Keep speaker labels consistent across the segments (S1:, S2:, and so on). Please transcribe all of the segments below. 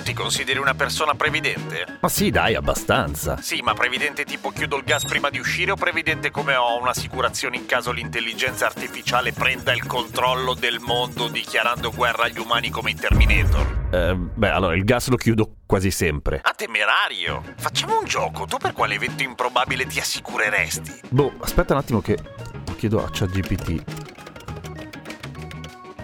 S1: Tu ti consideri una persona previdente?
S2: Ma sì, dai, abbastanza.
S1: Sì, ma previdente tipo chiudo il gas prima di uscire o previdente come ho un'assicurazione in caso l'intelligenza artificiale prenda il controllo del mondo dichiarando guerra agli umani come in Terminator?
S2: Eh, beh, allora, il gas lo chiudo quasi sempre.
S1: Ah, temerario! Facciamo un gioco, tu per quale evento improbabile ti assicureresti?
S2: Boh, aspetta un attimo che chiedo a ChatGPT.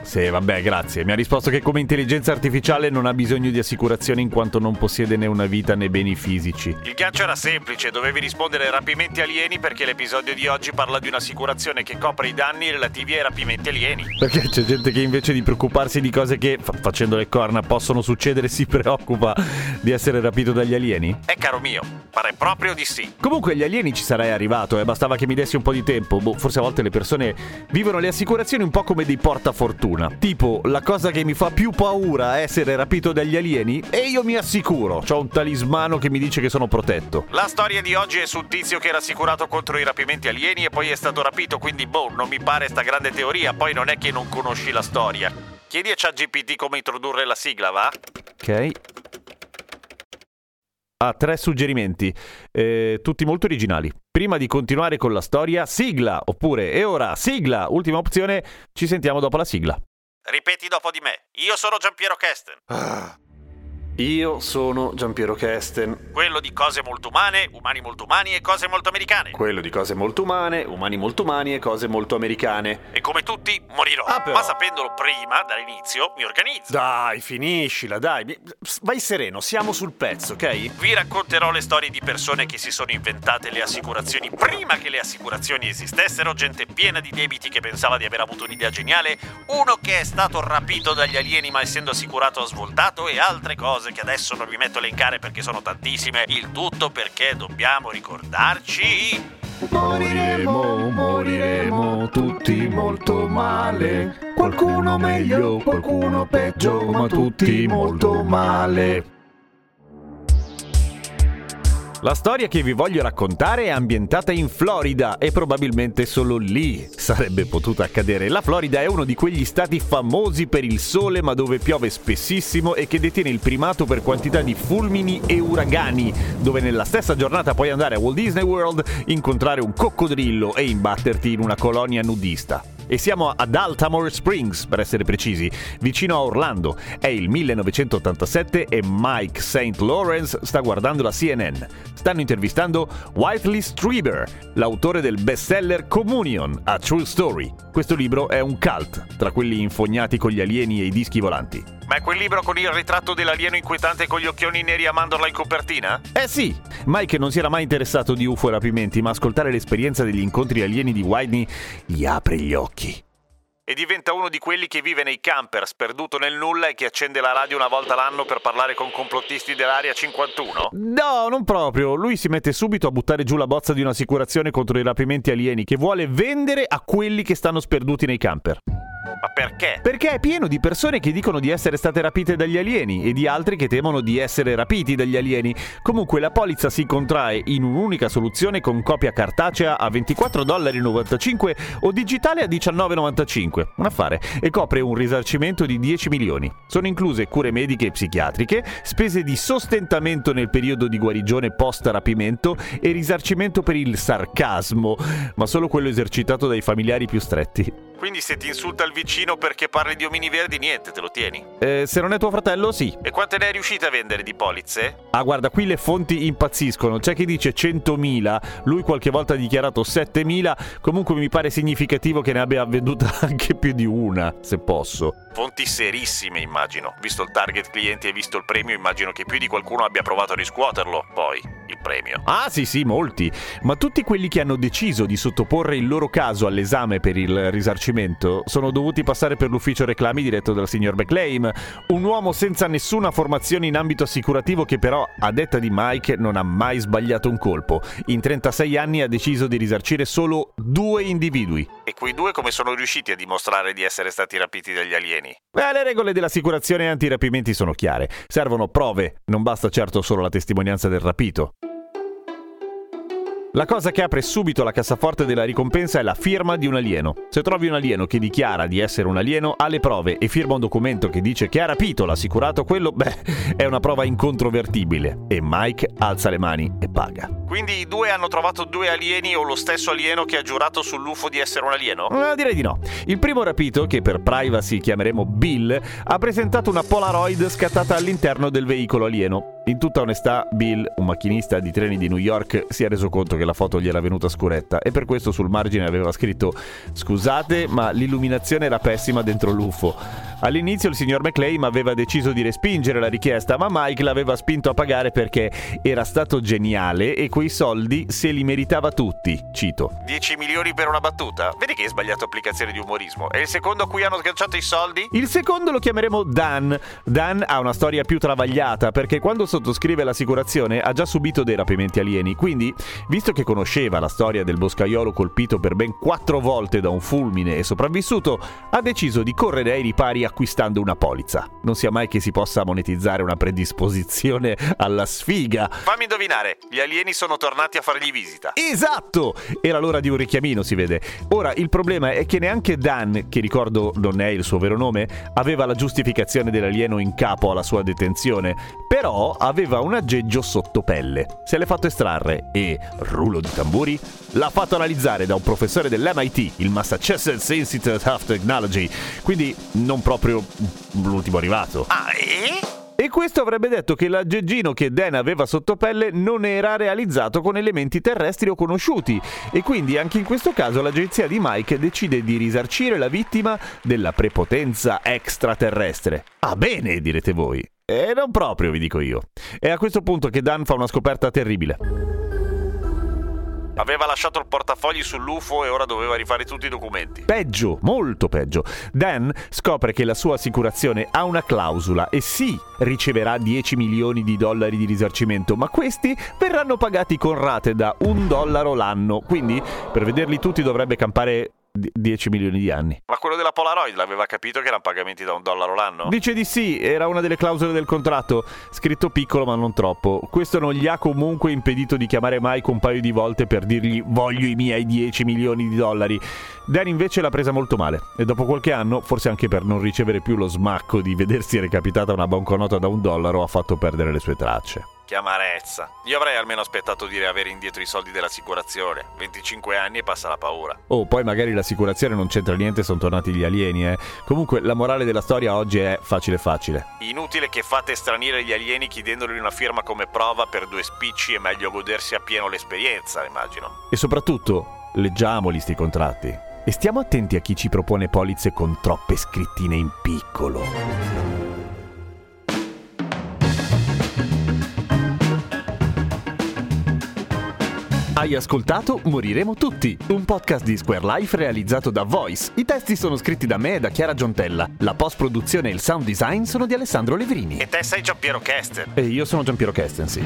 S2: Sì, vabbè, grazie. Mi ha risposto che come intelligenza artificiale non ha bisogno di assicurazione in quanto non possiede né una vita né beni fisici.
S1: Il gancio era semplice, dovevi rispondere ai rapimenti alieni perché l'episodio di oggi parla di un'assicurazione che copre i danni relativi ai rapimenti alieni.
S2: Perché c'è gente che invece di preoccuparsi di cose che, fa- facendo le corna, possono succedere, si preoccupa di essere rapito dagli alieni?
S1: Eh, caro mio, pare proprio di sì.
S2: Comunque gli alieni ci sarei arrivato, eh, bastava che mi dessi un po' di tempo. Boh, forse a volte le persone vivono le assicurazioni un po' come dei portafortuna. Tipo, la cosa che mi fa più paura è essere rapito dagli alieni e io mi assicuro, ho un talismano che mi dice che sono protetto.
S1: La storia di oggi è su un tizio che era assicurato contro i rapimenti alieni e poi è stato rapito, quindi boh, non mi pare sta grande teoria, poi non è che non conosci la storia. Chiedi a ChatGPT come introdurre la sigla, va?
S2: Ok. Ha tre suggerimenti, eh, tutti molto originali. Prima di continuare con la storia, sigla, oppure e ora sigla, ultima opzione, ci sentiamo dopo la sigla.
S1: Ripeti dopo di me. Io sono Giampiero Kesten.
S2: Io sono Giampiero Kesten,
S1: Quello di cose molto umane, umani molto umani e cose molto americane.
S2: quello di cose molto umane, umani molto umani e cose molto americane.
S1: E come tutti morirò.
S2: Ah, però-
S1: Ma sapendolo prima, dall'inizio, mi organizzo.
S2: Dai, finiscila, dai. Vai sereno, siamo sul pezzo, ok?
S1: Vi racconterò le storie di persone che si sono inventate le assicurazioni prima che le assicurazioni esistessero, gente piena di debiti che pensava di aver avuto un'idea geniale, uno che è stato rapito dagli alieni ma essendo assicurato ha svoltato e altre cose che adesso non vi metto a elencare perché sono tantissime. Il tutto perché dobbiamo ricordarci...
S2: Moriremo, moriremo tutti molto male. Qualcuno meglio, qualcuno peggio, ma tutti molto male. La storia che vi voglio raccontare è ambientata in Florida e probabilmente solo lì sarebbe potuta accadere. La Florida è uno di quegli stati famosi per il sole ma dove piove spessissimo e che detiene il primato per quantità di fulmini e uragani, dove nella stessa giornata puoi andare a Walt Disney World, incontrare un coccodrillo e imbatterti in una colonia nudista. E siamo ad Altamore Springs, per essere precisi, vicino a Orlando. È il 1987 e Mike St. Lawrence sta guardando la CNN. Stanno intervistando Whiteley Strieber, l'autore del bestseller Communion, a True Story. Questo libro è un cult, tra quelli infognati con gli alieni e i dischi volanti.
S1: Ma è quel libro con il ritratto dell'alieno inquietante con gli occhioni neri a mandorla in copertina?
S2: Eh sì, Mike non si era mai interessato di UFO e rapimenti, ma ascoltare l'esperienza degli incontri alieni di Whitney gli apre gli occhi.
S1: E diventa uno di quelli che vive nei camper, sperduto nel nulla e che accende la radio una volta l'anno per parlare con complottisti dell'Area 51?
S2: No, non proprio. Lui si mette subito a buttare giù la bozza di un'assicurazione contro i rapimenti alieni che vuole vendere a quelli che stanno sperduti nei camper.
S1: Ma perché?
S2: Perché è pieno di persone che dicono di essere state rapite dagli alieni e di altri che temono di essere rapiti dagli alieni. Comunque la polizza si contrae in un'unica soluzione con copia cartacea a 24,95 o digitale a 19,95. Un affare. E copre un risarcimento di 10 milioni. Sono incluse cure mediche e psichiatriche, spese di sostentamento nel periodo di guarigione post-rapimento e risarcimento per il sarcasmo, ma solo quello esercitato dai familiari più stretti.
S1: Quindi se ti insulta il vicino perché parli di omini verdi, niente, te lo tieni.
S2: Eh, se non è tuo fratello, sì.
S1: E quante ne è riuscite a vendere di polizze?
S2: Ah, guarda, qui le fonti impazziscono. C'è chi dice 100.000, lui qualche volta ha dichiarato 7.000. Comunque mi pare significativo che ne abbia venduta anche più di una, se posso.
S1: Fonti serissime, immagino. Visto il target clienti e visto il premio, immagino che più di qualcuno abbia provato a riscuoterlo, poi, premio.
S2: Ah, sì, sì, molti. Ma tutti quelli che hanno deciso di sottoporre il loro caso all'esame per il risarcimento sono dovuti passare per l'ufficio reclami diretto dal signor Beclaim, un uomo senza nessuna formazione in ambito assicurativo che però, a detta di Mike, non ha mai sbagliato un colpo. In 36 anni ha deciso di risarcire solo due individui.
S1: E quei due come sono riusciti a dimostrare di essere stati rapiti dagli alieni?
S2: Beh, le regole dell'assicurazione antirapimenti sono chiare. Servono prove, non basta certo solo la testimonianza del rapito. La cosa che apre subito la cassaforte della ricompensa è la firma di un alieno. Se trovi un alieno che dichiara di essere un alieno, ha le prove e firma un documento che dice che ha rapito l'assicurato, quello, beh, è una prova incontrovertibile. E Mike alza le mani e paga.
S1: Quindi i due hanno trovato due alieni o lo stesso alieno che ha giurato sull'UFO di essere un alieno?
S2: No, direi di no. Il primo rapito, che per privacy chiameremo Bill, ha presentato una Polaroid scattata all'interno del veicolo alieno. In tutta onestà, Bill, un macchinista di treni di New York, si è reso conto che la foto gli era venuta scuretta e per questo sul margine aveva scritto Scusate, ma l'illuminazione era pessima dentro l'UFO. All'inizio il signor McClaim aveva deciso di respingere la richiesta, ma Mike l'aveva spinto a pagare perché era stato geniale e quei soldi se li meritava tutti. Cito.
S1: 10 milioni per una battuta? Vedi che hai sbagliato applicazione di umorismo. E il secondo a cui hanno sganciato i soldi?
S2: Il secondo lo chiameremo Dan. Dan ha una storia più travagliata perché quando sottoscrive l'assicurazione ha già subito dei rapimenti alieni, quindi, visto che conosceva la storia del boscaiolo colpito per ben quattro volte da un fulmine e sopravvissuto, ha deciso di correre ai ripari acquistando una polizza. Non sia mai che si possa monetizzare una predisposizione alla sfiga.
S1: Fammi indovinare, gli alieni sono tornati a fargli visita.
S2: Esatto! Era l'ora di un richiamino, si vede. Ora, il problema è che neanche Dan, che ricordo non è il suo vero nome, aveva la giustificazione dell'alieno in capo alla sua detenzione, però aveva un aggeggio sotto pelle. Se l'è fatto estrarre e, rullo di tamburi, l'ha fatto analizzare da un professore dell'MIT, il Massachusetts Institute of Technology, quindi non proprio l'ultimo arrivato.
S1: Ah, e?
S2: E questo avrebbe detto che l'aggeggino che Dan aveva sotto pelle non era realizzato con elementi terrestri o conosciuti e quindi anche in questo caso l'agenzia di Mike decide di risarcire la vittima della prepotenza extraterrestre. Ah bene, direte voi. E non proprio, vi dico io. È a questo punto che Dan fa una scoperta terribile.
S1: Aveva lasciato il portafogli sull'UFO e ora doveva rifare tutti i documenti.
S2: Peggio, molto peggio. Dan scopre che la sua assicurazione ha una clausola e sì, riceverà 10 milioni di dollari di risarcimento, ma questi verranno pagati con rate da un dollaro l'anno. Quindi, per vederli tutti dovrebbe campare 10 milioni di anni.
S1: Ma quello della Polaroid l'aveva capito che erano pagamenti da un dollaro l'anno?
S2: Dice di sì, era una delle clausole del contratto, scritto piccolo ma non troppo. Questo non gli ha comunque impedito di chiamare Mike un paio di volte per dirgli voglio i miei 10 milioni di dollari. Dan invece l'ha presa molto male e dopo qualche anno, forse anche per non ricevere più lo smacco di vedersi recapitata una banconota da un dollaro, ha fatto perdere le sue tracce.
S1: Che amarezza. Io avrei almeno aspettato di riavere indietro i soldi dell'assicurazione. 25 anni e passa la paura.
S2: Oh, poi magari l'assicurazione non c'entra niente, sono tornati gli alieni, eh. Comunque, la morale della storia oggi è facile facile.
S1: Inutile che fate stranire gli alieni chiedendogli una firma come prova per due spicci e meglio godersi appieno l'esperienza, immagino.
S2: E soprattutto, leggiamoli sti contratti. E stiamo attenti a chi ci propone polizze con troppe scrittine in piccolo. Hai ascoltato Moriremo tutti, un podcast di Square Life realizzato da Voice. I testi sono scritti da me e da Chiara Giontella. La post-produzione e il sound design sono di Alessandro Levrini.
S1: E te sei Giampiero Kesten.
S2: E io sono Giampiero Kesten, sì.